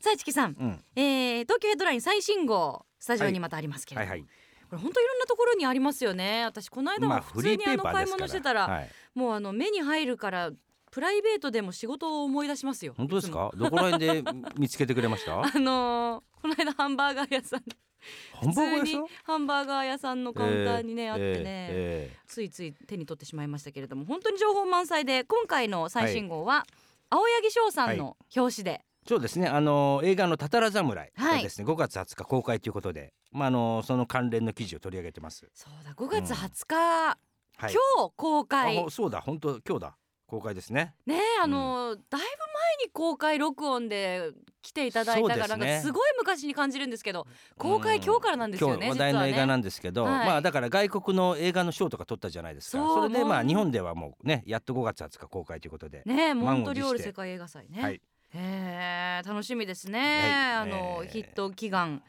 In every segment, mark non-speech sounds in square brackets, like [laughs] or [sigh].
さあ市木さん、うん。えー、東京ヘッドライン最新号スタジオにまたありますけれども、はいはい。これ本当いろんなところにありますよね。私この間まあも普通にあの買い物してたら、はい、もうあの目に入るからプライベートでも仕事を思い出しますよ。本当ですか？どこら辺で [laughs] 見つけてくれました？あのー、この間ハンバーガー屋さんハンバーガー屋普通さんにハンバーガー屋さんのカウンターにね、あってね、えついつい手に取ってしまいましたけれども本当に情報満載で今回の最新号は、青柳翔さんの表紙で、ーそうですね。あの映画のたたら侍はい。がですね、5月20日公開ということでまああのその関連の記事を取り上げてます。そうだ5月20日、はい。今日公開。そうだ本当今日だ。公開ですね。ねあの、だいぶ前に公開録音で来ていただいたから、ね。すごい昔に感じるんですけど公開うん今日からなんですよね今日話題の映画なんですけど、はい。まあだから外国の映画の賞とか取ったじゃないですか。それでまあ日本ではもうねやっと5月20日公開ということで、ねモントリオール世界映画祭ね、はいへえ楽しみですね、はい。あの、えー。ヒット祈願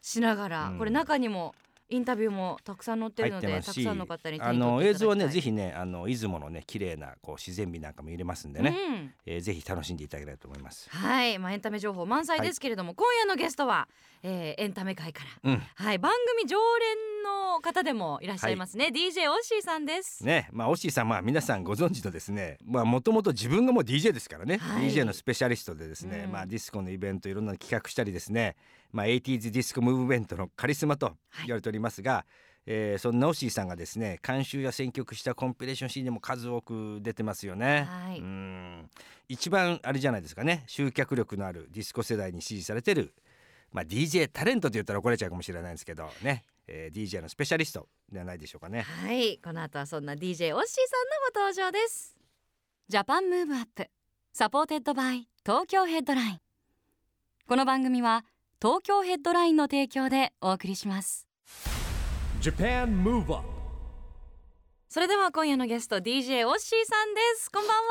しながら、うん。これ中にもインタビューもたくさん載ってるのでたくさんの方に手あの映像はねぜひねあの出雲のね綺麗なこう自然美なんかも入れますんでね、うん。えーぜひ楽しんでいただければと思います。はい、まあ、エンタメ情報満載ですけれども、今夜のゲストは、えーエンタメ界から、うん。はい、番組常連の方でもいらっしゃいますね、DJ オッシーさんです。ねまあオッシーさんまあ皆さんご存知のですねまあもともと自分がもう DJ ですからね、はい。DJ のスペシャリストでですね、うん。まあディスコのイベントいろんなの企画したりですねまあ 80s ディスコムーブメントのカリスマと言われておりますが、えーそんなオッシーさんがですね監修や選曲したコンピレーション CD でも数多く出てますよね。はい。うん。一番あれじゃないですかね集客力のあるディスコ世代に支持されてる、まあ、DJ タレントと言ったら怒られちゃうかもしれないんですけどね、えー DJ のスペシャリストではないでしょうかね。はい、この後はそんな DJ オッシーさんのご登場です。 Japan Move Up, supported by 東京ヘッドライン。この番組は東京ヘッドラインの提供でお送りします。Japan Move Up それでは今夜のゲスト DJ オッシーさんです。こんばんは。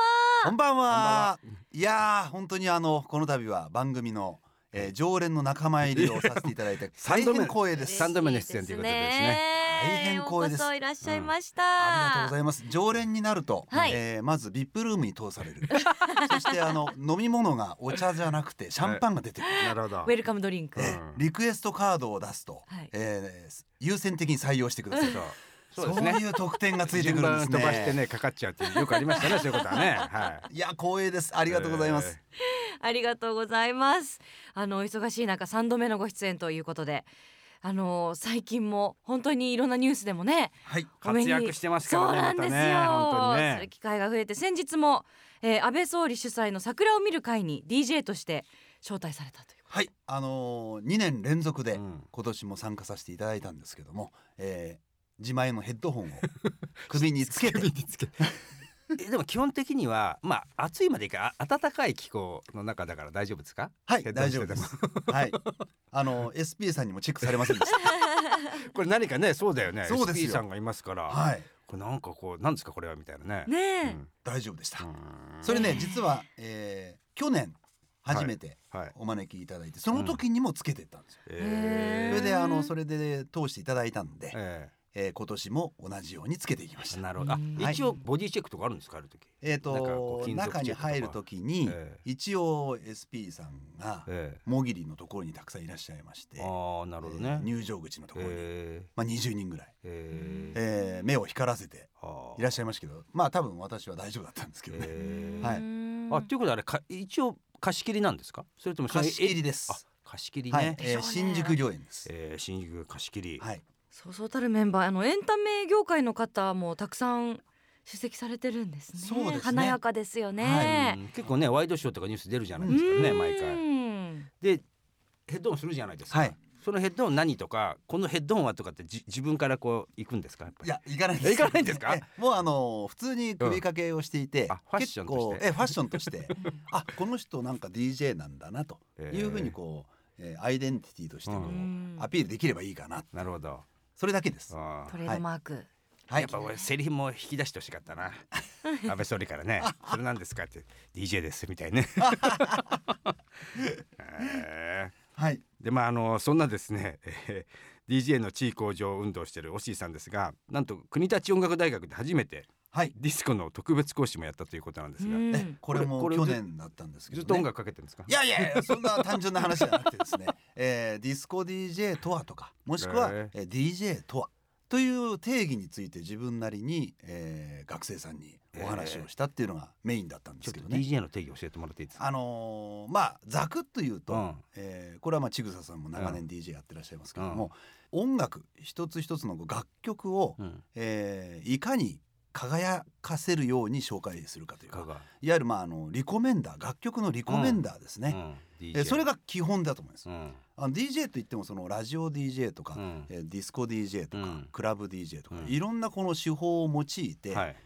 こんばんは。いやー本当にあのこの度は番組の、えー、常連の仲間入りをさせていただいて大変光栄です。三度目の出演ということでですね大変光栄ですようこそいらっしゃいました。ありがとうございます。常連になると、はいえーまずビップルームに通される。[laughs] そしてあの飲み物がお茶じゃなくてシャンパンが出てくる。なるほどウェルカムドリンク。えーリクエストカードを出すと、はいえー優先的に採用してください。そうそうですねいう特典がついてく順るんですね。番飛ばしてねかかっちゃうっていうよくありましたねそういうことはね。はいや光栄です。ありがとうございます。ありがとうございます。あのお忙しい中三度目のご出演ということで、あの最近も本当にいろんなニュースでもね、はい。活躍してますからねそうなんですよ。またね本当にねする機会が増えて先日も、えー、安倍総理主催の桜を見る会に DJ として招待されたという。はい、あのー、2年連続でうん今年も参加させていただいたんですけども、えー自前のヘッドホンを。[laughs] 首につけて。[laughs] えでも基本的にはまあ暑いまでいいかあ暖かい気候の中だから大丈夫ですか？はい大丈夫です。はい。あの SP さんにもチェックされませんでした。[laughs] これ何かねそうだよね。そうですよ。SP さんがいますから。はい。これなんかこうなんですかこれはみたいなね。ねえ、うん。大丈夫でした、うん。それね実は、えー去年初めてはい。お招きいただいてその時にもつけてったんですよ、えそれであのそれで通していただいたんで、ええー今年も同じようにつけていきました。えなるほど。あうん。一応ボディチェックとかあるんですかある時？えっ、なんかこうと中に入る時に、え一応 SP さんがえもぎりのところにたくさんいらっしゃいまして、えああなるほどね。えー。入場口のところに、ええ。まあ、20人ぐらい、ええ。えー目を光らせていらっしゃいましたけどまあ多分私は大丈夫だったんですけどね、ええ。はい。うん。あということであれか一応貸し切りなんですか？それとも貸し切りであす貸し切りはい。ね。、えー新宿御苑です、ええ新宿貸し切り。はいそうそうたるメンバーあのエンタメ業界の方もたくさん出席されてるんですね。そうですね。華やかですようね。ん結構ねワイドショーとかニュース出るじゃないですか。ね毎回。回。でヘッドホンするじゃないですか。はい。そのヘッドホン何とかこのヘッドホンはとかってじ自分からこう行くんですかいや行かないです。行かないんですか？えもうあの普通に首掛けをしていて、うんあファッションとして？えファッションとして。あこの人なんか DJ なんだなとえーいうふうにこう、えーアイデンティティとしてこううん。アピールできればいいかな。なるほどそれだけです。あトレードマーク、はい。やっぱ俺セリフも引き出してほしかったな。安倍総理からね「[laughs] それなんですか?」って。DJ ですみたいね。へ [laughs] ーはいでまああのそんなですね、[laughs] えー DJ の地位向上運動をしているオッシーさんですがなんと国立音楽大学で初めてはい。ディスコの特別講師もやったということなんですが、うん。えこれも去年だったんですけど、ね、ずっと音楽かけてるんですか？いやいやいやそんな単純な話じゃなくてですね、[laughs] えー、ディスコ DJ とはとかもしくは、へえー DJ とはという定義について自分なりに、えー、学生さんにお話をしたっていうのがメインだったんでちょっとすけどね。DJ の定義教えてもらっていいですか？あのーまあざくっと言うと、うん。えーこれはまあちぐささんも長年 DJ やってらっしゃいますけども、音楽一つ一つの楽曲を、うん。えーいかに輝かせるように紹介するかというかいわゆるまああのリコメンダー楽曲のリコメンダーですね、うん、え DJ それが基本だと思います。うん。あの DJ といってもそのラジオ DJ とか、うん。えーディスコ DJ とか、うん。クラブ DJ とか、うん。いろんなこの手法を用いて、はい。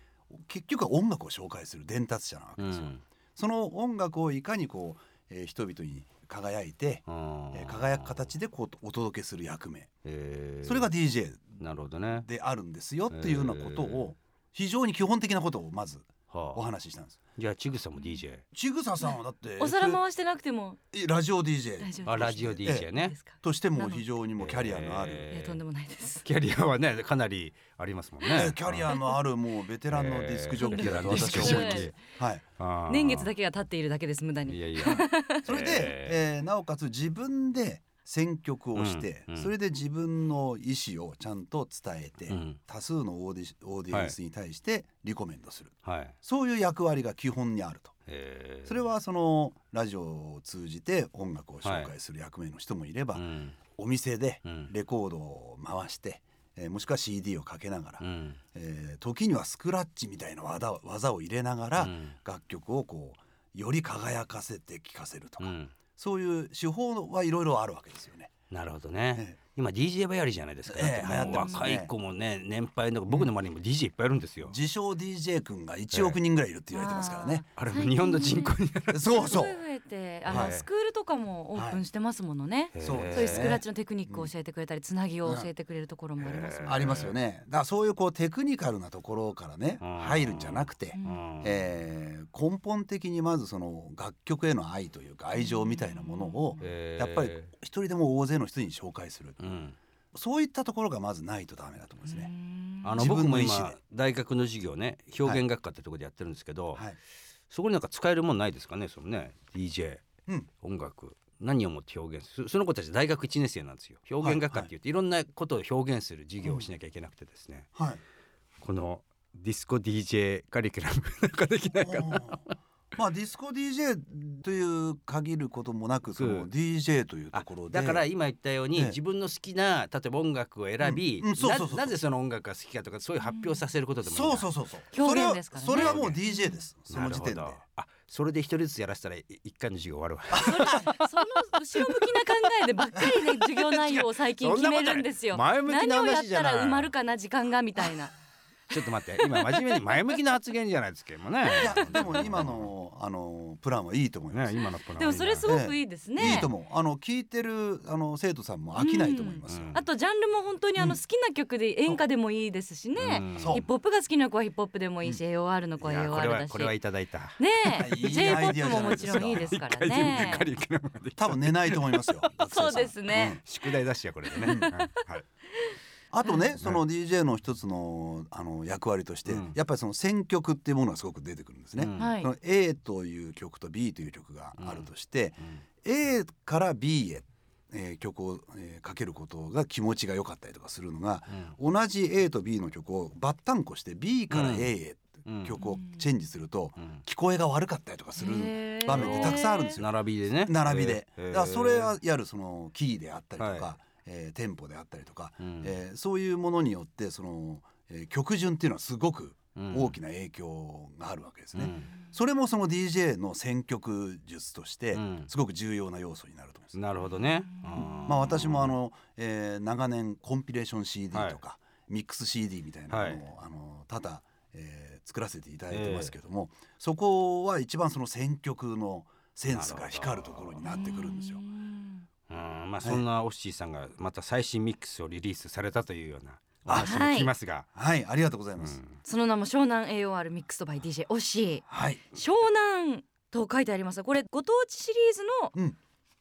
結局は音楽を紹介する伝達者なわけですよ。うん。その音楽をいかにこう、えー人々に輝いて、えー輝く形でこうお届けする役目。えー。それが DJ なるほどね、であるんですよっていうようなことを非常に基本的なことをまずおはあ、話ししたんです。じゃあちぐさも DJ ちぐささんはだってお皿回してなくても。えラジオ DJ 大丈夫あラジオ DJ ね。ですかとしても非常にもうキャリアのある、えーいやとんでもないです。[laughs] キャリアはねかなりありますもんね。えキャリアのあるもうベテランのディスクジョッキーだと私は思います。はい。年月だけが経っているだけです無駄に。いやいや。[laughs] それで、ええーなおかつ自分で選曲をして、うんうん。それで自分の意思をちゃんと伝えて、うん。多数のオーディオーディエンスに対してリコメンドする、はい。そういう役割が基本にあると。えー。それはそのラジオを通じて音楽を紹介する役目の人もいれば、うん。お店でうん。レコードを回して、えーもしくは CD をかけながら、うん。えー時にはスクラッチみたいな技を技を入れながら、うん。楽曲をこうより輝かせて聴かせるとか、うんそういう手法はいろいろあるわけですよね。なるほどね、ええ。今 DJ ばやりじゃないですか、ええだってもう流行ってますね。若い子もね年配の僕の周りにも DJ いっぱいいるんですよ、自称 DJ 君が1億人ぐらいいるって言われてますからね。あれも日本の人口にそうそう。増。えてあの、はい。スクールとかもオープンしてますものね、そういうスクラッチのテクニックを教えてくれたり、つなぎを教えてくれるところもありますもんね。ありますよね。だからそういうこうテクニカルなところからねうん。入るんじゃなくてえー根本的にまずその楽曲への愛というか愛情みたいなものをえーやっぱり一人でも大勢の人に紹介する。うんそういったところがまずないとダメだと思うんですね。あの自僕も今大学の授業ね表現学科ってところでやってるんですけど、はい。そこになんか使えるもんないですかねそのね DJ うん。音楽何をもって表現するその子たち大学1年生なんですよ表現学科って言っていろんなことを表現する授業をしなきゃいけなくてですね、はい。このディスコ DJ カリキュラムなんかできないかなまあディスコ DJ という限ることもなくその DJ というとあころで。だから今言ったように、ええ。自分の好きな例えば音楽を選び、ななぜその音楽が好きかとかそういう発表させることでもそうそうそうそう。それはそれはもう DJ ですその時点でなるほど。あそれで一人ずつやらせたらい一回の授業終わるわ。その後ろ向きな考えでばっかりね授業内容を最近決めるんですよ。何をやったら埋まるかな時間がみたいなちょっと待って。今真面目に前向きな発言じゃないですけどもね。いやでも今のあのプランはいいと思います、ね今のプランでもそれすごくいいですね、いいと思う。あの聞いてるあの生徒さんも飽きないと思います。よ、うん。あとジャンルも本当にあのうん。好きな曲で演歌でもいいですしね、ヒップホップが好きな子はヒップホップでもいいし、AOR の子は AOR だし。はこれはいただいた。ねいい。えアイデ J−POP ももちろんいいですからね。多分寝ないと思いますよ。[laughs] そうですね、宿題出しやこれでね、うん。はいあとねその DJ の一つのあの役割として、うん。やっぱりその選曲っていうものがすごく出てくるんですね、その A という曲と B という曲があるとして、うん。A から B へ、えー曲を、えーかけることが気持ちが良かったりとかするのが、同じ A と B の曲をバッタンコして B から A へうん。曲をチェンジするとうん。聞こえが悪かったりとかする場面ってたくさんあるんですよ。並びでね。並びで、だからそれはやるそのキーであったりとか、はえーテンポであったりとか、うん。えーそういうものによってその、えー曲順っていうのはすごくうん。大きな影響があるわけですね。うん。それもその DJ の選曲術としてうん。すごく重要な要素になると思います。なるほどね、まあ私もあの、えー長年コンピレーション CD とか、ミックス CD みたいなのを、あの多々、えー作らせていただいてますけども、そこは一番その選曲のセンスが光るところになってくるんですよ。うんまあそんなオッシーさんがまた最新ミックスをリリースされたというようなお話も聞きますが、はい。ありがとうございます、うん。その名も湘南 AOR ミックスドバイ DJ オッシはい。ー湘南と書いてあります。がこれご当地シリーズのうん。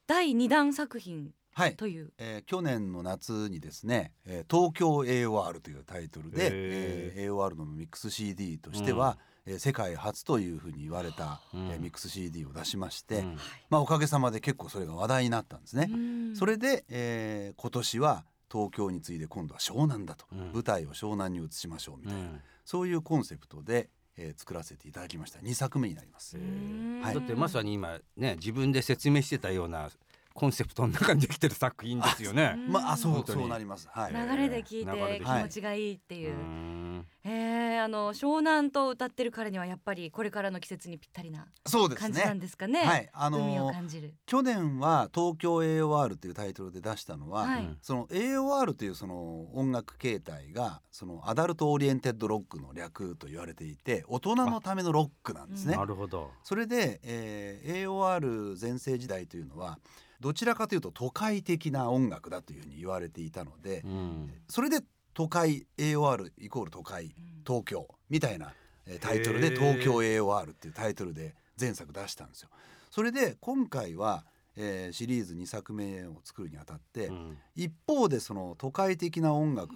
第二弾作品はい。という、えー去年の夏にですね、えー東京 AOR というタイトルで、へえー AOR のミックス CD としては、えー世界初というふうに言われた、うん。えーミックス CD を出しまして、うん。まあ、おかげさまで結構それが話題になったんですね。うん。それで、えー今年は東京に次いで今度は湘南だと、うん。舞台を湘南に移しましょうみたいな、うん。そういうコンセプトで、えー作らせていただきました。2作目になります。うんはい。だってまさに今ね自分で説明してたようなコンセプトの中にできてる作品ですよね。まああそうそうなります。はい。流れで聞いて気持ちがいいっていう。う、んへえあの湘南と歌ってる彼にはやっぱりこれからの季節にぴったりなそうです感じなんね。ですかねはい。あのー海を感じる去年は東京 AOR というタイトルで出したのは、はいうんその AOR というその音楽形態がその Adult Oriented Rock の略と言われていて大人のためのロックなんですねな。るほど。それで、えー AOR 全盛時代というのはどちらかというと都会的な音楽だというふうに言われていたので、うんそれで都会 AOR イコール都会東京みたいなえータイトルで東京 AOR っていうタイトルで前作出したんですよ。それで今回は、えーシリーズ2作目を作るにあたって、うん。一方でその都会的な音楽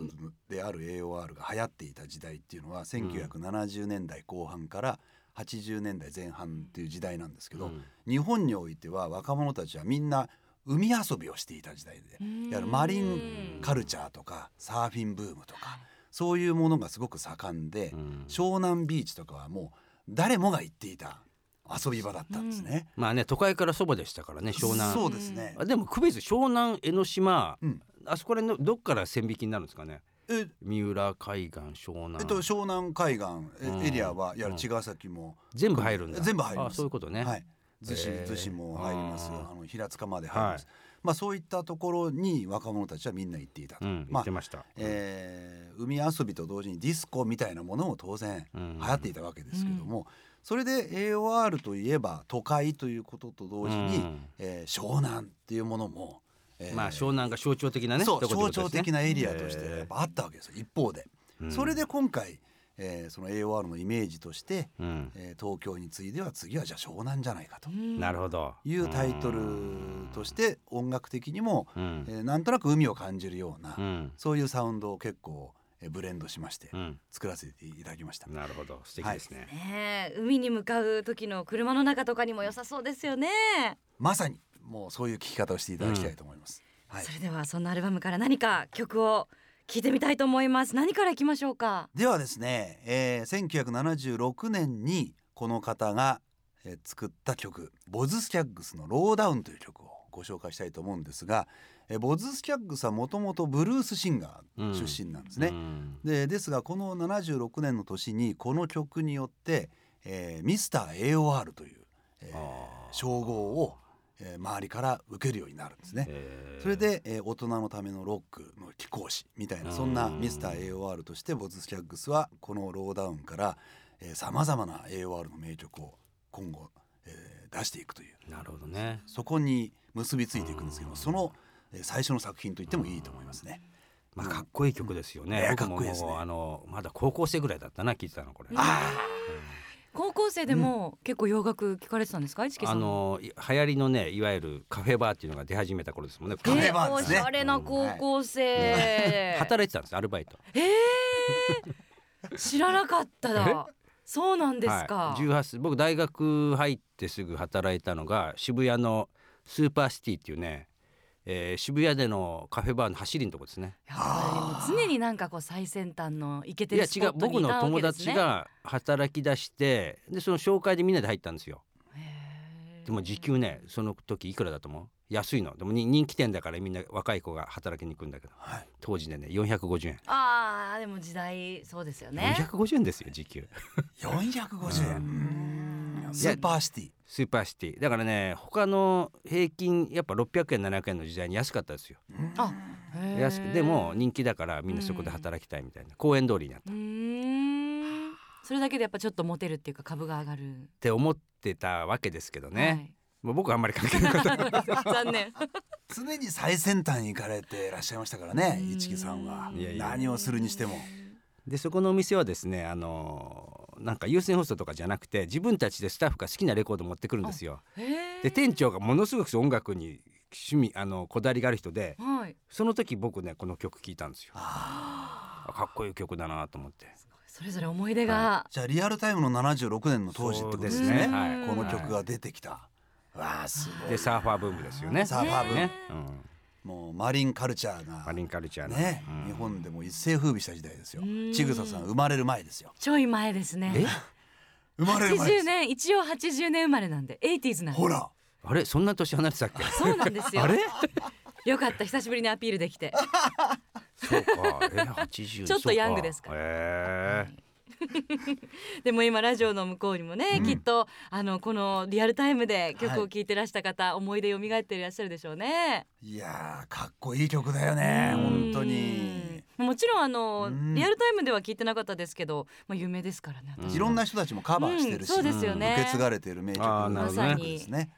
である AOR が流行っていた時代っていうのは1970年代後半から80年代前半っていう時代なんですけど、うん。日本においては若者たちはみんな海遊びをしていた時代でうんいわゆるマリンカルチャーとかサーフィンブームとかそういうものがすごく盛んで、うん湘南ビーチとかはもう誰もが行っていた遊び場だったんですね。まあね都会からそばでしたからね湘南。そうですねあでも区別湘南江ノ島、うんあそこら辺のどっから線引きになるんですかね？え三浦海岸湘南。えっと、湘南海岸エリアはいわゆる茅ヶ崎も、全部入るんだ。全部入りますあそういうことね。はい、逗子逗子も入りますあの平塚まで入ります、まあそういったところに若者たちはみんな行っていたと、うん言まあってました。えー海遊びと同時にディスコみたいなものも当然うん流行っていたわけですけども、それで AOR といえば都会ということと同時に、うん。えー湘南っていうものも、えーまあ湘南が象徴的なね。ね。象徴的なエリアとしてやっぱあったわけですよ一方で、うん。それで今回、えーその AOR のイメージとして、うん。えー東京に次いでは次はじゃあ湘南じゃないかと。なるほど。いうタイトルとして音楽的にも、うん。えーなんとなく海を感じるような、うん。そういうサウンドを結構、えーブレンドしましてうん。作らせていただきました。なるほど。素敵ですね。ねえ海に向かう時の車の中とかにも良さそうですよね、まさにもうそういう聴き方をしていただきたいと思います。はい。それではそんなアルバムから何か曲を聴いてみたいと思います。何からいきましょうか？ではですね、えー、1976年にこの方が、えー作った曲ボズスキャッグスの「ローダウン」という曲をご紹介したいと思うんですが、えーボズスキャッグスはもともとブルースシンガー出身なんですね。うん。でですがこの76年の年にこの曲によって、えーミスター AOR という、えー。称号を、えー周りから受けるようになるんですね。えーそれで、えー大人のためのロックの貴公子みたいなそんなミスター AOR としてボズスキャッグスはこのローダウンからさまざまな AOR の名曲を今後、えー出していくというなるほどね。そこに結びついていくんですけどもその、えー最初の作品と言ってもいいと思いますね。まあかっこいい曲ですよね。いや僕もかっこいいですねあのまだ高校生ぐらいだったな聞いてたのこれ。あ高校生でも結構洋楽聴かれてたんですか？市木さあんのい流行りのねいわゆるカフェバーっていうのが出始めた頃ですもんね。カフェえバーですね。おしゃれな高校生、働いてたんですアルバイト。えー、知らなかっただ。そうなんですか、はい、18歳僕大学入ってすぐ働いたのが渋谷のスーパーシティっていうね、えー渋谷でのカフェバーの走りのとこですね。やっぱりもう常になんかこう最先端のイケていやるスポット違う僕にいたわの友けですね。達が働き出してでその紹介でみんなで入ったんですよ。でも時給ねその時いくらだと思う？安いの。でもに人気店だからみんな若い子が働きに行くんだけど。はい。当時でね450円、あーでも時代そうですよね。450円ですよ時給。450円、ううんスーパーシティ。スーパーシティ。だからね他の平均やっぱ600円700円の時代に安かったですよ。あ安くでも人気だからみんなそこで働きたいみたいな。公園通りにあった。それだけでやっぱちょっとモテるっていうか株が上がる。て思ってたわけですけどね、はい。もう僕はあんまり関係なかった。[laughs] 残念。常に最先端に行かれていらっしゃいましたからねうん。一木さんは。いやいや。何をするにしても。でそこのお店はですねあのなんか有線放送とかじゃなくて自分たちでスタッフが好きなレコード持ってくるんですよ。で店長がものすごく音楽に趣味あのこだわりがある人ではい。その時僕ねこの曲聴いたんですよ。ああかっこいい曲だなと思って。それぞれ思い出が、ーじゃあリアルタイムの76年の当時ってことですそうねですね。はい。この曲が出てきた。わあすごい。でサーファーブームですよね。サーファーブーム。ね。うんもうマリンカルチャーがマリンカルチャーの。ねうん。日本でも一世風靡した時代ですよ。うん。ちぐささん生まれる前ですよ。ちょい前ですね。え？生まれる前で80す年一応80年生まれなんで 80s なんで。ほら。あれ？そんな年離れてたっけ？そうなんですよ。あれ？よかった久しぶりにアピールできて。そうか。え八十。ちょっとヤングですから。へえ。[laughs] でも今ラジオの向こうにもね、うん。きっとあのこのリアルタイムで曲はい。を聴いてらした方、思い出蘇っていらっしゃるでしょうね。いやーかっこいい曲だよねうん。本当に。もちろんあのうん。リアルタイムでは聞いてなかったですけど、まあ有名ですからね。うん私いろんな人たちもカバーしてるし、うんそうですよね。受け継がれている名曲あーなるほどね。ですね。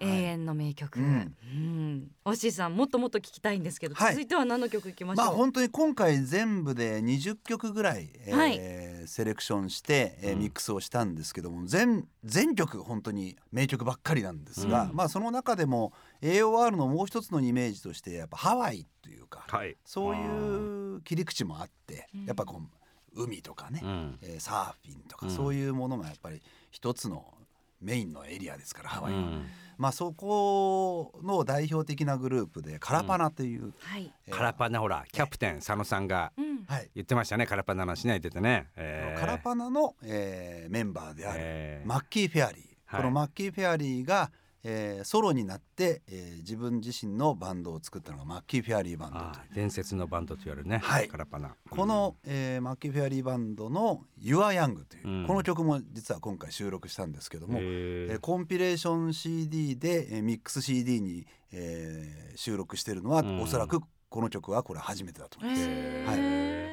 永遠の名曲。ううんん。おっしーさんもっともっと聞きたいんですけど、はい続いては何の曲いきましょう？まあ本当に今回全部で20曲ぐらい、えーはいセレクションして、えーうんミックスをしたんですけども全全曲本当に名曲ばっかりなんですが、うんまあその中でも AOR のもう一つのイメージとしてやっぱハワイというかはい。そういう切り口もあってうんやっぱこう海とかね、うん。えーサーフィンとかうんそういうものがやっぱり一つのメインのエリアですからハワイは。うんまあそこの代表的なグループでカラパナという、はい。えーカラパナほらキャプテン佐野さんが言ってましたねカラパナのしないでてね。えー。カラパナの、えーメンバーである、えー。マッキー・フェアリー、はい。このマッキー・フェアリーが、えーソロになって、えー自分自身のバンドを作ったのがマッキー・フェアリーバンドという。伝説のバンドと言われるね。はい。カラパナ。この、えーマッキー・フェアリーバンドの「You Are Young」という、うん。この曲も実は今回収録したんですけどうんも、えー。えーコンピレーション CD で、えーミックス CD に、えー収録してるのは、うん。おそらくこの曲はこれ初めてだと思います。へはい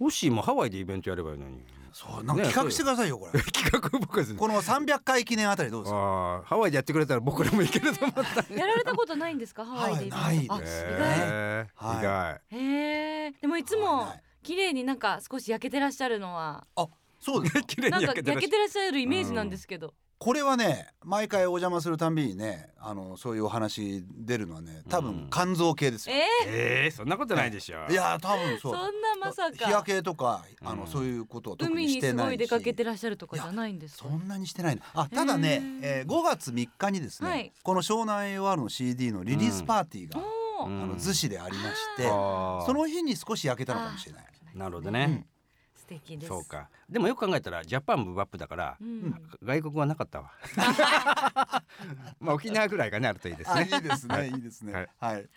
ーオッシーもハワイでイベントやればいいのに。そうなんか企画してくださいよこれ。[laughs] 企画僕ですね。この300回記念あたりどうですか。あーハワイでやってくれたら僕らも行けると思った。やられたことないんですか？ハワイでイベント。はいないあです意外えーはい意外。へえ。でもいつもはい綺麗になんか少し焼けてらっしゃるのはあそうですか？綺麗なんかに焼けてらっし焼けてらっしゃるイメージなんですけど。これはね毎回お邪魔するたんびにねあのそういうお話出るのはね多うん分肝臓系ですよ。えー？えーそんなことないでしょ。いや多分そう。そんなまさ日焼かけとかあの、うんそういうことは特海にしてないしにすごい出かけてらっしゃるとかじゃないんですか？そ。んなにしてないなあただね、えー、5月3日にですね、はいこの湘南 AOR の CD のリリースパーティーが、おーうんあの逗子でありまして、あーその日に少し焼けたのかもしれない。なるほどね。素敵です。そうか。でもよく考えたらジャパンブバップだからう。ん。外国はなかったわ。[laughs] まあ沖縄ぐらいがねあるといいですあいね。いですね、はいい、いですね。ははいい、う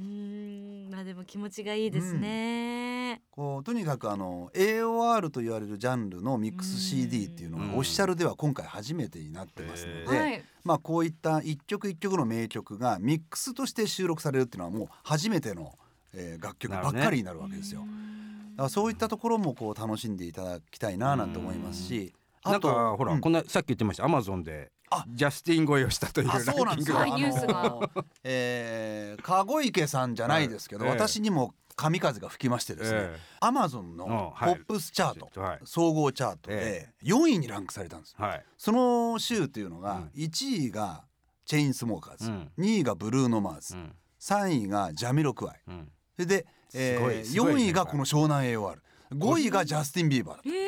ーん。まあでも気持ちがいいですね。こうとにかくあの AOR と言われるジャンルのミックス CD っていうのうんがオフィシャルでは今回初めてになってますのへで、はい。まあこういった一曲一曲の名曲がミックスとして収録されるっていうのはもう初めての、えー楽曲ばっかりになるわけですよ。だからそういったところもこう楽しんでいただきたいななんて思いますし、なんかほら、うん。こんなさっき言ってましたアマゾンであ。ジャスティン超えをしたというランあそうなんですよ。キングが。はいニュえー、籠池さんじゃないですけど、はい。ええ私にも神風が吹きましてですね、えアマゾンうんのはい。ポップスチャート、はい。総合チャートで4位にランクされたんですはい。その週っていうのがうん。1位がチェインスモーカーズ、うん。2位がブルーノマーズ、うん。3位がジャミロクワイ。うん。それで、えすごいー、すごいね。4位がこの湘南 AOR5 位がジャスティン・ビーバーだった。ええ。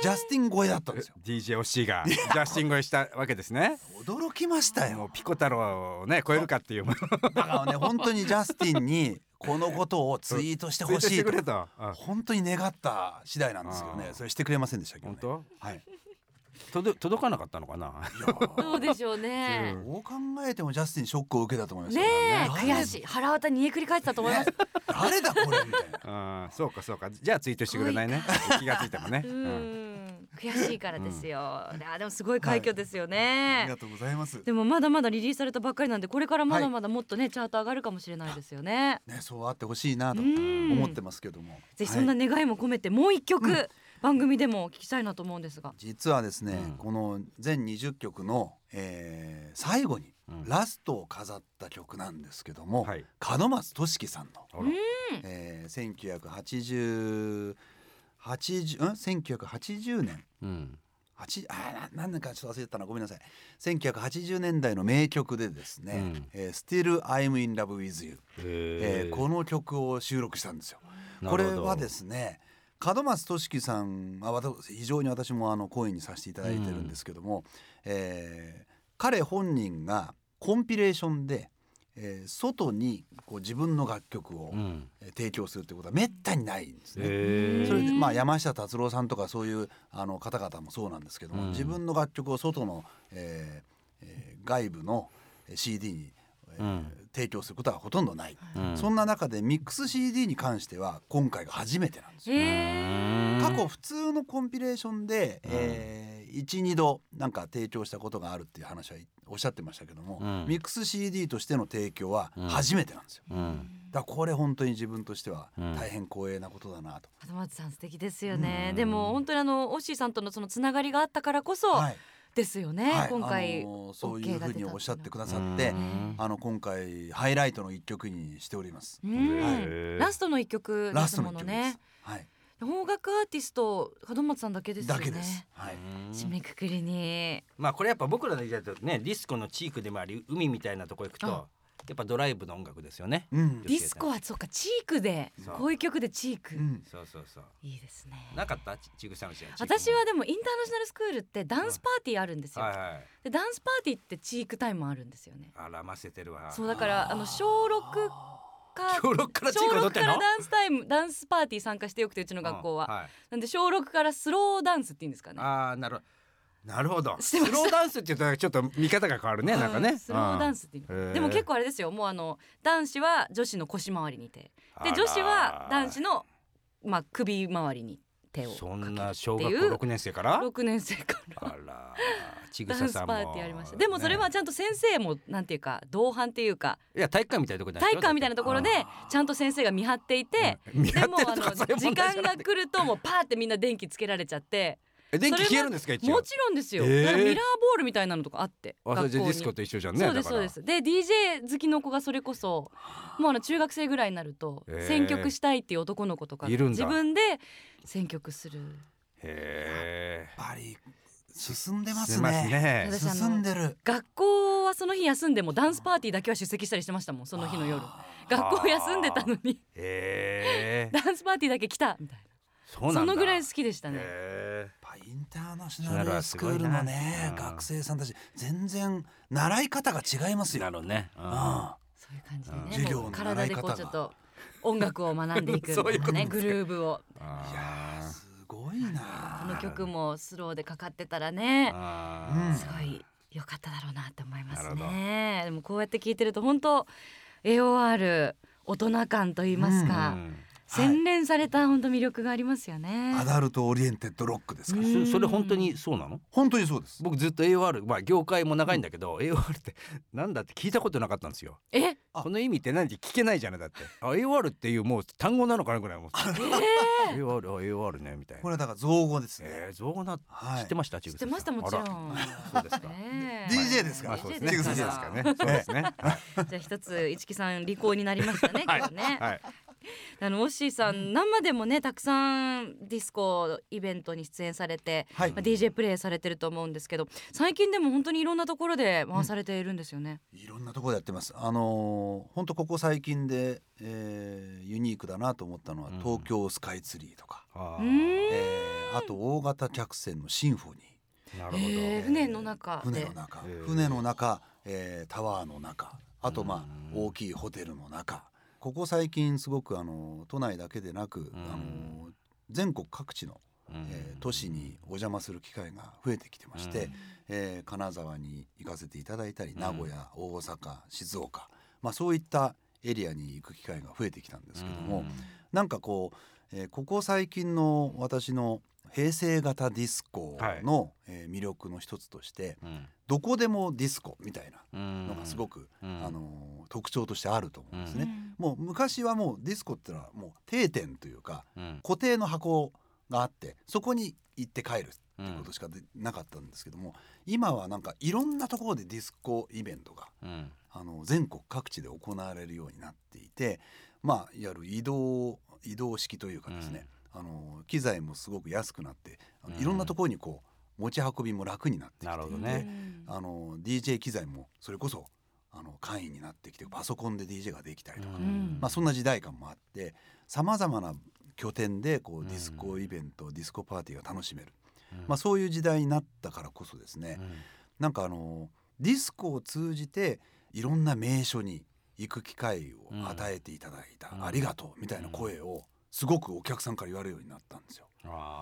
ジャスティン超えだったんですよ。DJ オッシーがジャスティン超えしたわけですね。驚きましたよ。ピコ太郎をね超えるかっていう。だからね本当にジャスティンにこのことをツイートしてほしいと。本当に願った次第なんですよね。それしてくれませんでしたけど、ね、本当？はい届届かなかったのかな？どうでしょうね。うん。どう考えてもジャスティンショックを受けたと思いますね。悔しい。腹渡煮えくり返ってたと思います。誰だこれみたいな。[laughs] うんそうかそうか。じゃあツイートしてくれないね。気がついてもね。悔しいからですよ。あでもすごい快挙ですよありねが。とうございます。でもまだまだリリースされたばっかりなんでこれからまだまだもっとねチャート上がるかもしれないですよね。ねそうあってほしいなとうん。思ってますけども。ぜひそんなはい願いも込めてもう一曲、うん番組でもお聞きしたいなと思うんですが。実はですね、うん。この全20曲の、えー最後にうん。ラストを飾った曲なんですけども、はい。門松俊樹さんの、あら。えー、1980 80ん？1980年。うん。8あ何年かちょっと忘れてたな。ごめんなさい。1980年代の名曲でですねうん「えー Still I'm in love with you」えへー。この曲を収録したんですよ。これはですね門松俊樹さんは私非常に私もあの講演にさせていただいてるんですけども、えー彼本人がコンピレーションで、えー外にこう自分の楽曲を、うん。えー提供するってことはめったにないんですね。へそれでうんまあ山下達郎さんとかそういうあの方々もそうなんですけども、うん。自分の楽曲を外の、えーえー外部の CD に、えーうん提供することはほとんどない、うん。そんな中でミックス CD に関しては今回が初めてなんですよ。過去普通のコンピレーションで、えー、12度なんか提供したことがあるっていう話はおっしゃってましたけども、うん。ミックス CD としての提供は初めてなんですよ。うん。だからこれ本当に自分としてはうん。大変光栄なことだなと。門松さん素敵ですよね、うん。でも本当にあのオッシーさんとのそのつながりがあったからこそはいですよね、はい今回、あのそういうふうにおっしゃってくださうんってうんあの今回ハイライトの一曲にしております。うんへーラストの一曲ですラストのものね。はい。邦楽アーティスト門松さんだけですよねだけです。はい。締めくくりにまあこれやっぱ僕らの時代だとねディスコのチークでもあり海みたいなとこ行くとあやっぱドライブの音楽ですよね。うんディスコはそうかチークでこういう曲でチーク、うん。そうそうそう。いいですねなかった？チチークさん。私はでもインターナショナルスクールってダンスパーティーあるんですよ、はいはい。でダンスパーティーってチークタイムあるんですよねあらませてるわ。そうだからあの小6か [laughs] 小六からチーク小6踊ってんの？からダンスタイムダンスパーティー参加してよくてうちの学校は、うんはい。なんで小6からスローダンスっていうんですかねああなるほど。なるほど。スローダンスって言ったらちょっと見方が変わるねなんかね。うんスローダンス。スっていう。でも結構あれですよ。もうあの男子は女子の腰回りに手。で女子は男子のまあ首回りに手をそんな小学校いう六年生から？6年生から。あら。ちぐダンスささんも。パーティーありました。でもそれはちゃんと先生もなんていうか同伴っていうかいや体育館みたいなところ体育館みたいなところでちゃんと先生が見張っていてでもあの時間が来るともうパーってみんな電気つけられちゃってえ電気消えるんですか一応？もちろんですよ、へー。だからミラーボールみたいなのとかあってあそれじゃあ学校に。ディスコと一緒じゃんねそうですそうです。で DJ 好きの子がそれこそもうあの中学生ぐらいになるとへー。選曲したいっていう男の子とか自分で選曲する。へやっぱり進んでますえますね。ね進んでる。学校はその日休んでもダンスパーティーだけは出席したりしてましたもんその日の夜。学校休んでたのに。ダンスパーティーだけ来たみたいそうなんだ。なそのぐらい好きでしたねターナショナルスクールのねうん。学生さんたち全然習い方が違いますよ。えなるね。うん。あそういう感じでうん。ね授業の体でこ習い方が。うちょっと音楽を学んでいくみ [laughs] そうたいね。グルーブを。あいやすごいな。この曲もスローでかかってたらねすごい良かっただろうなって思いますなるほど。ねでもこうやって聞いてると本当 AOR 大人感と言いますか、うん洗練された本当魅力がありますよね、アダルト Oriented Rock ですか。そそれ本当にそうなの？本当にそうです。僕ずっと AOR まあ業界も長いんだけど AOR ってなんだって聞いたことなかったんですよ。え？あ。この意味って何って聞けないじゃないだって。あ。AOR っていうもう単語なのかなぐらいもう。え AOR あ AOR ねみたいな。これだから造語ですね。えー、造語なはい。知ってました？ち知ってましたもちろん。[laughs] そうですか。ねえ DJ ですか？らまあそうですね。DJ ですか。ね。そうですね。[laughs] じゃあ一つ市木さん利口になりましたね今日ね、はい [laughs] あのオッシーさん生でもねたくさんディスコイベントに出演されて、はい。まあ、DJ プレイされてると思うんですけど最近でも本当にいろんなところで回されているんですよね、いろんなところでやってます。あのー本当ここ最近で、えーユニークだなと思ったのは、うん。東京スカイツリーとか、あえーあと大型客船のシンフォニー。なるほど、えー船の中で。船の中、へー。船の中、えータワーの中。あとまあうん。大きいホテルの中ここ最近すごくあの都内だけでなく、あの全国各地の、うん。えー都市にお邪魔する機会が増えてきてまして、うん。えー金沢に行かせていただいたりん。名古屋、大阪静岡、まあ、そういったエリアに行く機会が増えてきたんですけども、なんかこう、えーここ最近の私の平成型ディスコの、えー魅力の一つとしてうん。どこでもディスコみたいなうん。のがすごく、うん。あのー特徴としてあると思うんですね。うん。もう昔はもうディスコっていうのはもう定点というかうん。固定の箱があってそこに行って帰るっていうことしかでなかったんですけども今はなんかいろんなところでディスコイベントがうん。あの全国各地で行われるようになっていてまあいわゆる移動移動式というかですね、あの機材もすごく安くなってあのうん。いろんなところにこう持ち運びも楽になってきていてなるほどね。あの DJ 機材もそれこそあの簡易になってきてパソコンで DJ ができたりとか、ん。まあ、そんな時代感もあってさまざまな拠点でこううん。ディスコイベント、ディスコパーティーが楽しめる、うん。まあ、そういう時代になったからこそですね、なんかあのディスコを通じていろんな名所に行く機会を与えていただいた、うん。ありがとうみたいな声をすごくお客さんから言われるようになったんですよ。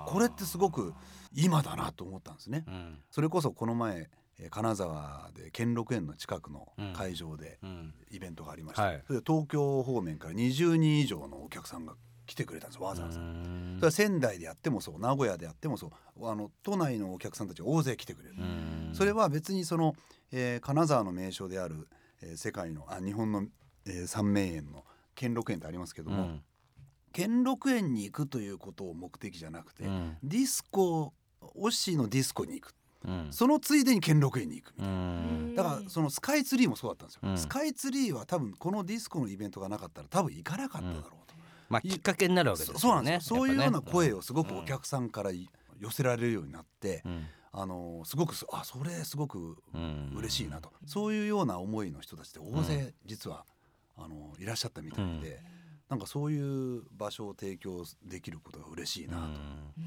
これってすごく今だなと思ったんですね。うん。それこそこの前えー金沢で兼六園の近くの会場でうん。イベントがありました、はい。それで東京方面から20人以上のお客さんが来てくれたんですわざわざ。うん。それは仙台でやってもそう名古屋でやってもそうあの都内のお客さんたち大勢来てくれる、うん。それは別にその、えー金沢の名所である、えー世界のあ日本の、えー三名園の兼六園ってありますけども、うん兼六園に行くということを目的じゃなくて、うん。ディスコオッシーのディスコに行く。うん。そのついでに兼六園に行くみたういな。ん。だからそのスカイツリーもそうだったんですよ、うん。スカイツリーは多分このディスコのイベントがなかったら多分行かなかっただろうと、まあきっかけになるわけですよね。そうなんですよ。そういうような声ををすごくお客さんからい寄せられるようになって、うん。あのすごくすあそれすごくうん嬉しいなと、そういうような思いの人たちって大勢実は、あのいらっしゃったみたいで、なんかそういう場所を提供できることが嬉しいな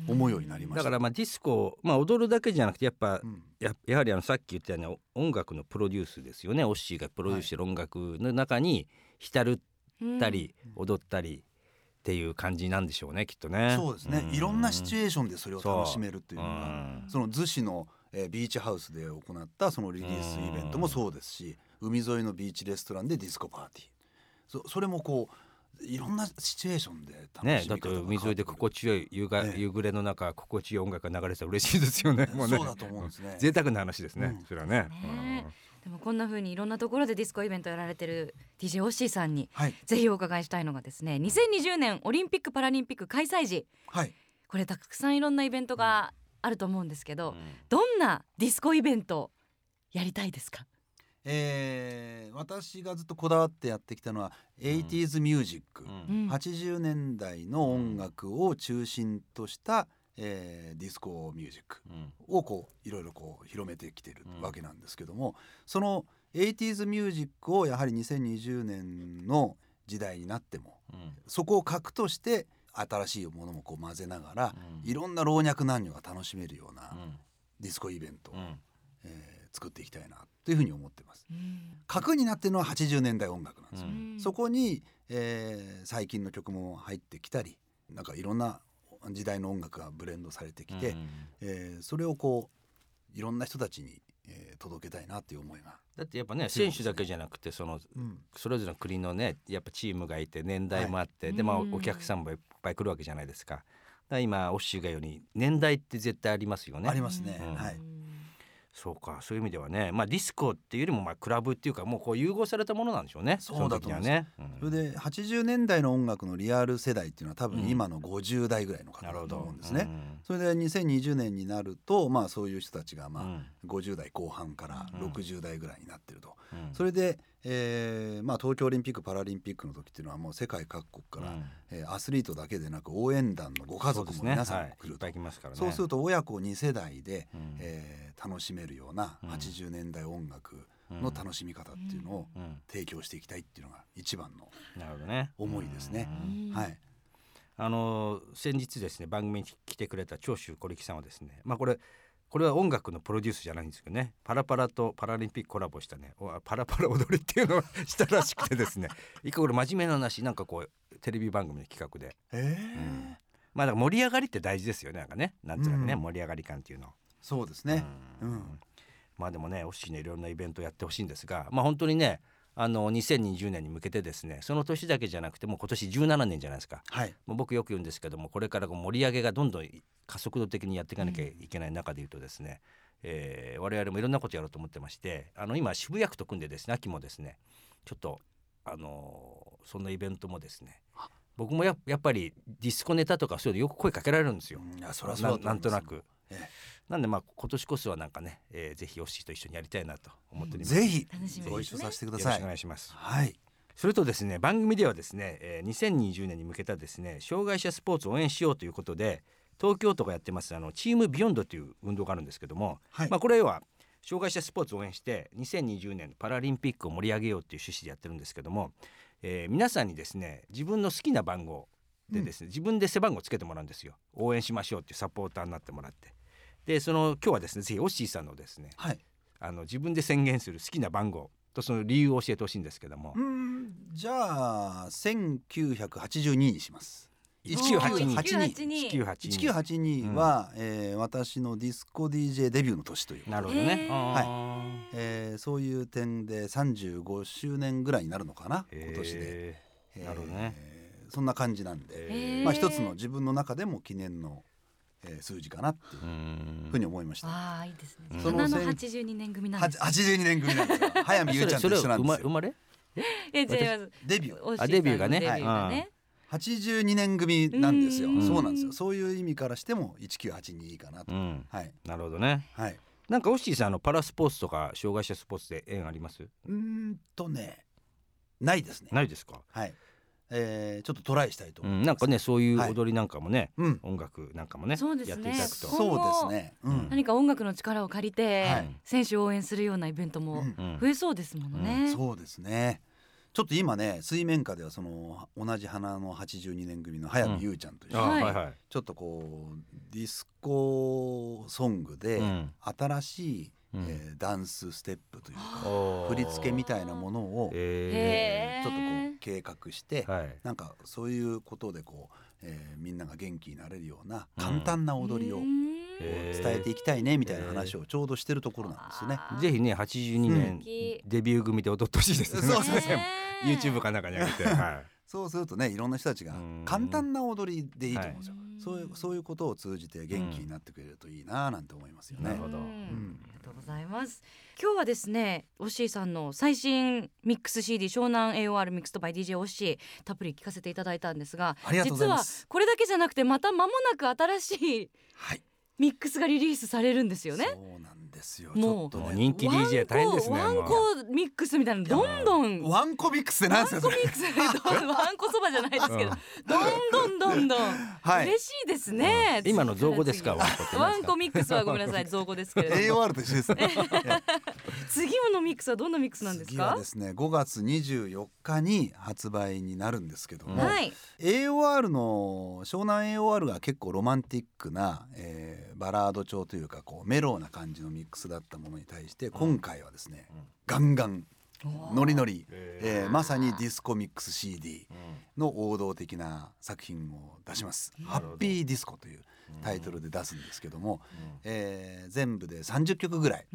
と思うようになりました。だからまあディスコ、まあ、踊るだけじゃなくてやっぱ、うん。ややはりあのさっき言ったようにお音楽のプロデュースですよね。オッシーがプロデュースしてる音楽の中に浸るったり、踊ったりっていう感じなんでしょうねきっとね。そうですね、ん。いろんなシチュエーションでそれを楽しめるっていうのがうん。その逗子の、えービーチハウスで行ったそのリリースイベントもそうですし海沿いのビーチレストランでディスコパーティー。そそれもこういろんなシチュエーションで楽ね、だって海沿いで心地よい夕が、ええ夕暮れの中心地よい音楽が流れてたら嬉しいですよね。もうねそうだと思うんですね。[laughs] 贅沢な話ですね。うんそれはね。ねでもこんな風にいろんなところでディスコイベントやられてる DJ オッシーさんにはいぜひお伺いしたいのがですね2020年オリンピック・パラリンピック開催時はいこれたくさんいろんなイベントがあると思うんですけど、うんどんなディスコイベントやりたいですか？えー私がずっとこだわってやってきたのは 80s ミュージック、うん。うん。80年代の音楽を中心とした、えーディスコミュージックうん。をこういろいろこう広めてきてるうん。わけなんですけども、その 80s ミュージックをやはり2020年の時代になってもうん。そこを核として新しいものもこう混ぜながら、うん。いろんな老若男女が楽しめるようなうん。ディスコイベント。を、うん。えー作っていきたいなというふうに思ってます。核になってるのは80年代音楽なんですよ。うん。そこに、えー最近の曲も入ってきたりなんかいろんな時代の音楽がブレンドされてきて、うん。えーそれをこういろんな人たちに、えー届けたいなっていう思いが、だってやっぱね選手だけじゃなくてそのうん。それぞれの国のねやっぱチームがいて年代もあって、はいでまあうん。お客さんもいっぱい来るわけじゃないですか。だから今オッシーが言うように年代って絶対ありますよね。ありますね、うん。はい、そうかそういう意味ではねまあディスコっていうよりもまあクラブっていうかもうこう融合されたものなんでしょうね。そうだと思います。その時はね。それで80年代の音楽のリアル世代っていうのは多分うん。今の50代ぐらいの方だと思うんですね。うん。それで2020年になるとまあそういう人たちがまあうん。50代後半からうん60代ぐらいになってると、うん。それで、えーまあ、東京オリンピック・パラリンピックの時っていうのはもう世界各国から、うん。えーアスリートだけでなく応援団のご家族も皆さんも来ると。そうですると親子2世代で、うん。えー楽しめるようなうん。80年代音楽の楽しみ方っていうのをうん。提供していきたいっていうのが一番の。思いですね。うん。はい、あの先日ですね番組に来てくれた長州小力さんはですねまあこれこれは音楽のプロデュースじゃないんですけどね。パラパラとパラリンピックコラボしたね。おパラパラ踊りっていうのをしたらしくてですね。[laughs] 一個これ真面目な話なんかこうテレビ番組の企画で、えー。まあだから盛り上がりって大事ですよね。なんかね。なんつうかね、うん。盛り上がり感っていうの。そうですね。ううん。んまあでもねオッシーねいろんなイベントやってほしいんですが。まあ本当にねあの2020年に向けてですねその年だけじゃなくてもう今年17年じゃないですか。はい、もう僕よく言うんですけどもこれから盛り上げがどんどん加速度的にやっていかなきゃいけない中で言うとですね、えー我々もいろんなことやろうと思ってましてあの今渋谷区と組んでですね秋もですねちょっとあのーそんなイベントもですね僕もややっぱりディスコネタとかそういうのよく声かけられるんですよ。うんいやそりゃそうだななんとなく。えなんでまあ今年こそはなんかね、えー、ぜひヨッシーと一緒にやりたいなと思っております。ぜひ。楽しみですね。ご一緒させてくだよろしくおさい願いします。はい。それとですね番組ではですね、えー、2020年に向けたですね障害者スポーツを応援しようということで東京都がやってますあのチームビヨンドという運動があるんですけども、はい。まあこれは障害者スポーツを応援して2020年のパラリンピックを盛り上げようっていう趣旨でやってるんですけども、えー皆さんにですね自分の好きな番号でですね、自分で背番号つけてもらうんですよ。応援しましょうっていうサポーターになってもらってでその今日はですねぜひオッシーさんのですねはい。あの自分で宣言する好きな番号とその理由を教えてほしいんですけども。う、んじゃあ1982にします。1982 1982 1982 1982は、えー私のディスコ DJ デビューの年という、なるほどね。はえーそういう点で35周年ぐらいになるのかな今年で、ええーなるほどね。そんな感じなんで、えまあ一つの自分の中でも記念の、えー数字かなっていうーふうに思いました、ああいいですね。うん。花の82年組なんはです。82年組なんですよ。早見優ちゃんと一緒なんですよ。生まれえ違います。デビュー。あデビューがね。デビューがね。82年組なんですよ。うん。そうなんですよ。そういう意味からしても1982かなと、うん。はい。なるほどね。はい。なんかオッシーさんあのパラスポーツとか障害者スポーツで縁あります？うーんとねないですね。ないですか、はい、えー、ちょっとトライしたいと思います、うん、なんかねそういうはい。踊りなんかもね、うん。音楽なんかもねそうですね。やっていただくと。そうですね。うん、何か音楽の力を借りて、はい。選手を応援するようなイベントもうん。うん増えそうですものね、そうですね。ちょっと今ね水面下ではその同じ花の82年組の早見優ちゃんと一緒に、あはい。はいはい。ちょっとこうディスコソングでうん。新しい、うん。えーダンスステップというか、振り付けみたいなものを、えへー。ちょっとこう計画して、ーはい。なんかそういうことでこう、えーみんなが元気になれるような簡単な踊りをうん。伝えていきたいねみたいな話をちょうどしてるところなんですよね。ぜひね82年デビュー組で踊ってほしいですね。そうそうね YouTube かなんかに上げて、はいそうするとねいろんな人たちがうん。簡単な踊りでいいと思うんですよ。はい。そういうそういうことを通じて元気になってくれるといいななんて思いますよね。なるほど。うん。ん。ありがとうございます。今日はですねオッシーさんの最新ミックス CD 湘南 AOR ミックスと by DJ オッシーたっぷり聞かせていただいたんですがありがとうございま実はす。これだけじゃなくてまた間もなく新しいはい。ミックスがリリースされるんですよね。そうなんですよ。もうちょっとね。もう人気 DJ 大変ですねワンコワンコミックスみたいなのどんどん。ワンコミックスってなんですかワンコミックスワンコそばじゃないですけどうん。どんどんどんどん。はい。嬉しいですね今の造語ですか？ワンコって次ワンコミックスはごめんなさい造語ですけれども。AOR と一緒ですね。次のミックスはどんなミックスなんですか？次はですね5月24日に発売になるんですけども、うんはい AOR の湘南 AOR が結構ロマンティックな、えーバラード調というかこうメローな感じのミックスだったものに対して今回はですね、うん。ガンガンノリノリ、ええーまさにディスコミックス CD の王道的な作品を出します「ハッピーディスコ」というタイトルで出すんですけども、えー全部で30曲ぐらい、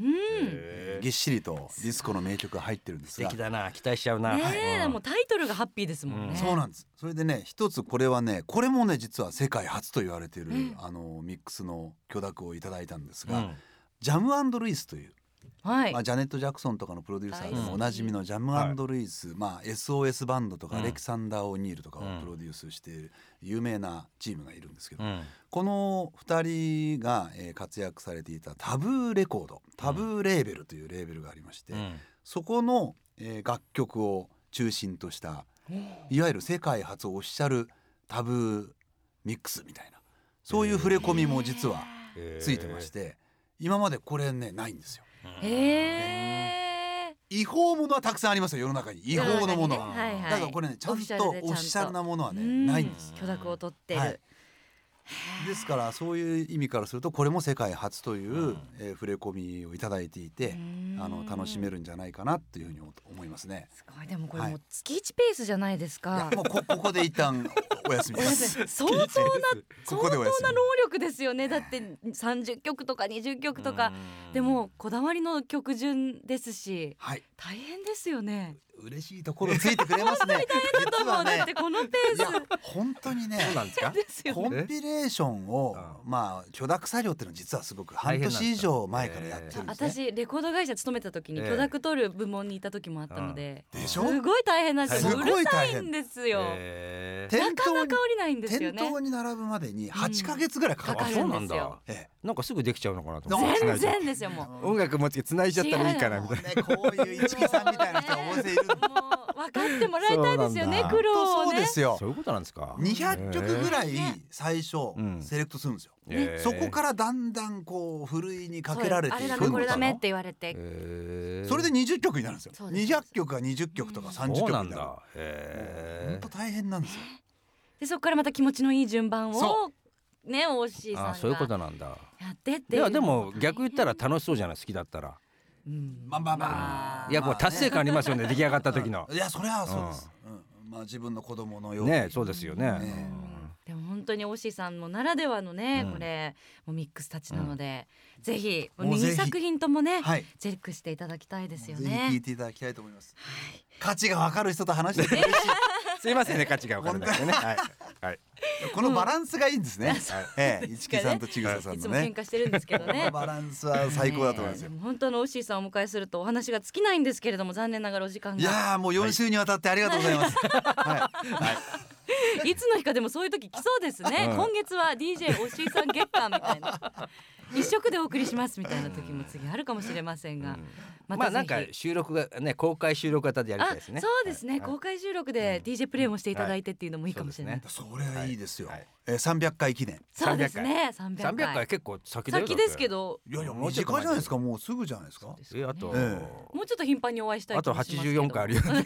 ぎっしりとディスコの名曲が入ってるんですが。素敵だな。期待しちゃうな、ねえうんもうタイトルがハッピーですもんね。そうなんです。それでね一つこれはねこれもね実は世界初と言われている、うん。あのミックスの許諾をいただいたんですが、うんジャムルイスという、はい。まあ、ジャネット・ジャクソンとかのプロデューサーでもおなじみのジャムルイス、まあ、SOS バンドとかうん。アレキサンダー・オニールとかうん。をプロデュースしている有名なチームがいるんですけど、うん。この2人が、えー活躍されていたタブーレコードタブーレーベルというレーベルがありまして、うん。そこの、えー楽曲を中心としたいわゆる世界初オフィシャルタブーミックスみたいなそういう触れ込みも実はついてまして今までこれねないんですよ。へえ違法ものはたくさんありますよ世の中に。違法のものは。だからこれねちゃんとオフィシャルなものはねうん。ないんです。許諾を取ってる、はいですからそういう意味からするとこれも世界初という、うん。えー触れ込みをいただいていて、あの楽しめるんじゃないかなっていうふうに思いますね。すごい。でもこれはい。もう月1ペースじゃないですいかやもうこここで一旦 [laughs] お休みです。相当なこ相当な労力ですよね。だって30曲とか20曲とか。でもこだわりの曲順ですしはい。大変ですよね嬉しいところついてくれますね。[laughs] だと思うだってこのペース。本当にねそうなんですか？コンピレネーションを、うまあ許諾作業っていうのは実はすごく半年以上前からやってるんですね。私レコード会社勤めた時にええ。許諾取る部門にいた時もあったので、でしょ？すごい大変なんですよ。ううるさいごい大変。んですよ、なかなか降りないんですよね。店頭に並ぶまでに8ヶ月ぐらいかかかかるるあそうなんですよ。えなんかすぐできちゃうのかなと思って。全然ですよもう。音楽持って繋いじゃったらいいかなえみたいな。こういう一木さんみたいな人が大勢いる分かってもらいたいですよね苦労をね。そうですよそういうことなんですか？200曲ぐらいね最初うん。セレクトするんですよ、えー。そこからだんだんこうふるいにかけられてあれこれダメってそ言われて、えー。れで20曲になるんですよ。そうです200曲が20曲とか30曲になるなんだ。へ本当大変なんですよ。でそこからまた気持ちのいい順番をそねおしいさんがあそういうことなんだ。やってっていやでも逆言ったら楽しそうじゃない？好きだったら。うんまあまあままあ。いやこう達成感ありますよね出来上がった時の。いやそれはそうです、うん。まあ自分の子供のように。ねそうですよね。ねでも本当におしいさんもならではのね、うん。これもうミックスたちなので、ぜひもうぜひ。2作品ともね、はい。チェックしていただきたいですよぜひ聞いね。ていただきたいと思います、価値がわかる人と話してて嬉しすいませんね価値が分からなくてね。はい。はい。いこのバランスがいいんですね、はいええ一木さんとちぐささんいつも喧嘩してるんですけどこのね。バランスは最高だと思いますよ。本当のおしいさんをお迎えするとお話が尽きないんですけれども残念ながらお時間が。いやーもう4週にわたってありがとうございます。はい。い。つの日かでもそういう時来そうですね、うん。今月は DJ おしいさん月間みたいな一色でお送りしますみたいな時も次あるかもしれませんが、またなんか収録がね公開収録型でやりたいあですね。そうですね、はい。公開収録で DJ プレイもしていただいてっていうのもいいかもしれない、はい。それはいいですよ。はい。えー、300回記念。そうですね。300回300回結構先先ですけど。どいやいやもうちょっと前短いじゃないですか。もうすぐじゃないですか。えあと。えもうちょっと頻繁にお会いしたいあと気もしますけど。84回あるよね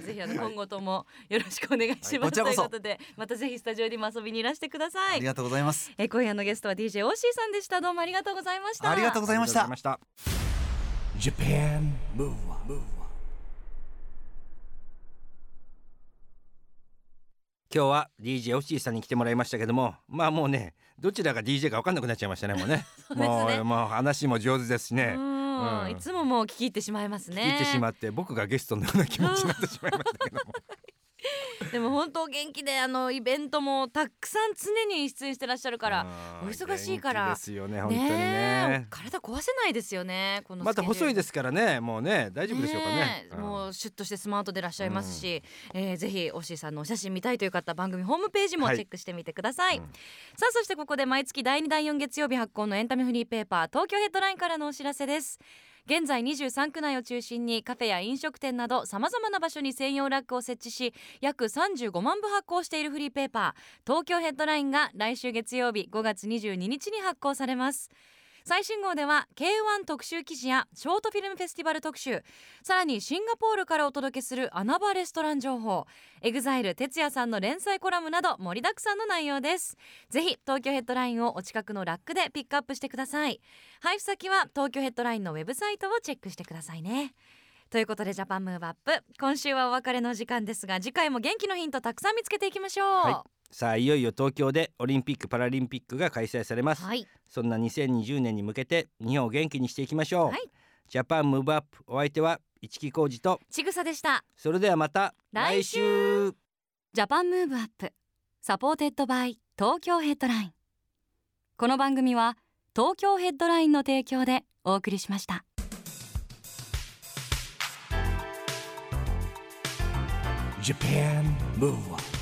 ぜひあの今後ともよろしくお願いします、はい。こちらこそ。ということでまたぜひスタジオにも遊びにいらしてください。ありがとうございます。え今夜のゲストは DJ オッシーさんでした。どうもありがとうございました。ありがとうございました。今日は DJ オッシーさんに来てもらいましたけどもまあもうねどちらが DJ か分かんなくなっちゃいましたねもうね。[laughs] そうね。もうもう話も上手ですしね。うんうん。いつももう聞き入ってしまいますね。聞いてしまって僕がゲストのような気持ちになってしまいましたけども [laughs] でも本当元気であのイベントもたくさん常に出演してらっしゃるからうんお忙しいからですよね本当にね。体壊せないですよねこのまた細いですすからねもうね大丈夫でしょうかね。うん。もうシュッとしてスマートでいらっしゃいますし、えーぜひおしーさんのお写真見たいという方番組ホームページもはい。チェックしてみてください、うん。さあそしてここで毎月第2第4月曜日発行のエンタメフリーペーパー東京ヘッドラインからのお知らせです現在23区内を中心にカフェや飲食店などさまざまな場所に専用ラックを設置し約35万部発行しているフリーペーパー。東京ヘッドラインが来週月曜日5月22日に発行されます。最新号では K1 特集記事やショートフィルムフェスティバル特集さらにシンガポールからお届けする穴場レストラン情報エグザイル哲也さんの連載コラムなど盛りだくさんの内容です。ぜひ東京ヘッドラインをお近くのラックでピックアップしてください。配布先は東京ヘッドラインのウェブサイトをチェックしてくださいね。ということでジャパンムーブアップ。今週はお別れの時間ですが次回も元気のヒントたくさん見つけていきましょう。はさあいよいよ東京でオリンピック・パラリンピックが開催されます、はい。そんな2020年に向けて日本を元気にしていきましょう、はい。ジャパンムーブアップお相手は市木浩二と。ちぐさでした。それではまた来週。 Japan Move Up supported by 東京ヘッドライン。この番組は東京ヘッドラインの提供でお送りしました Japan Move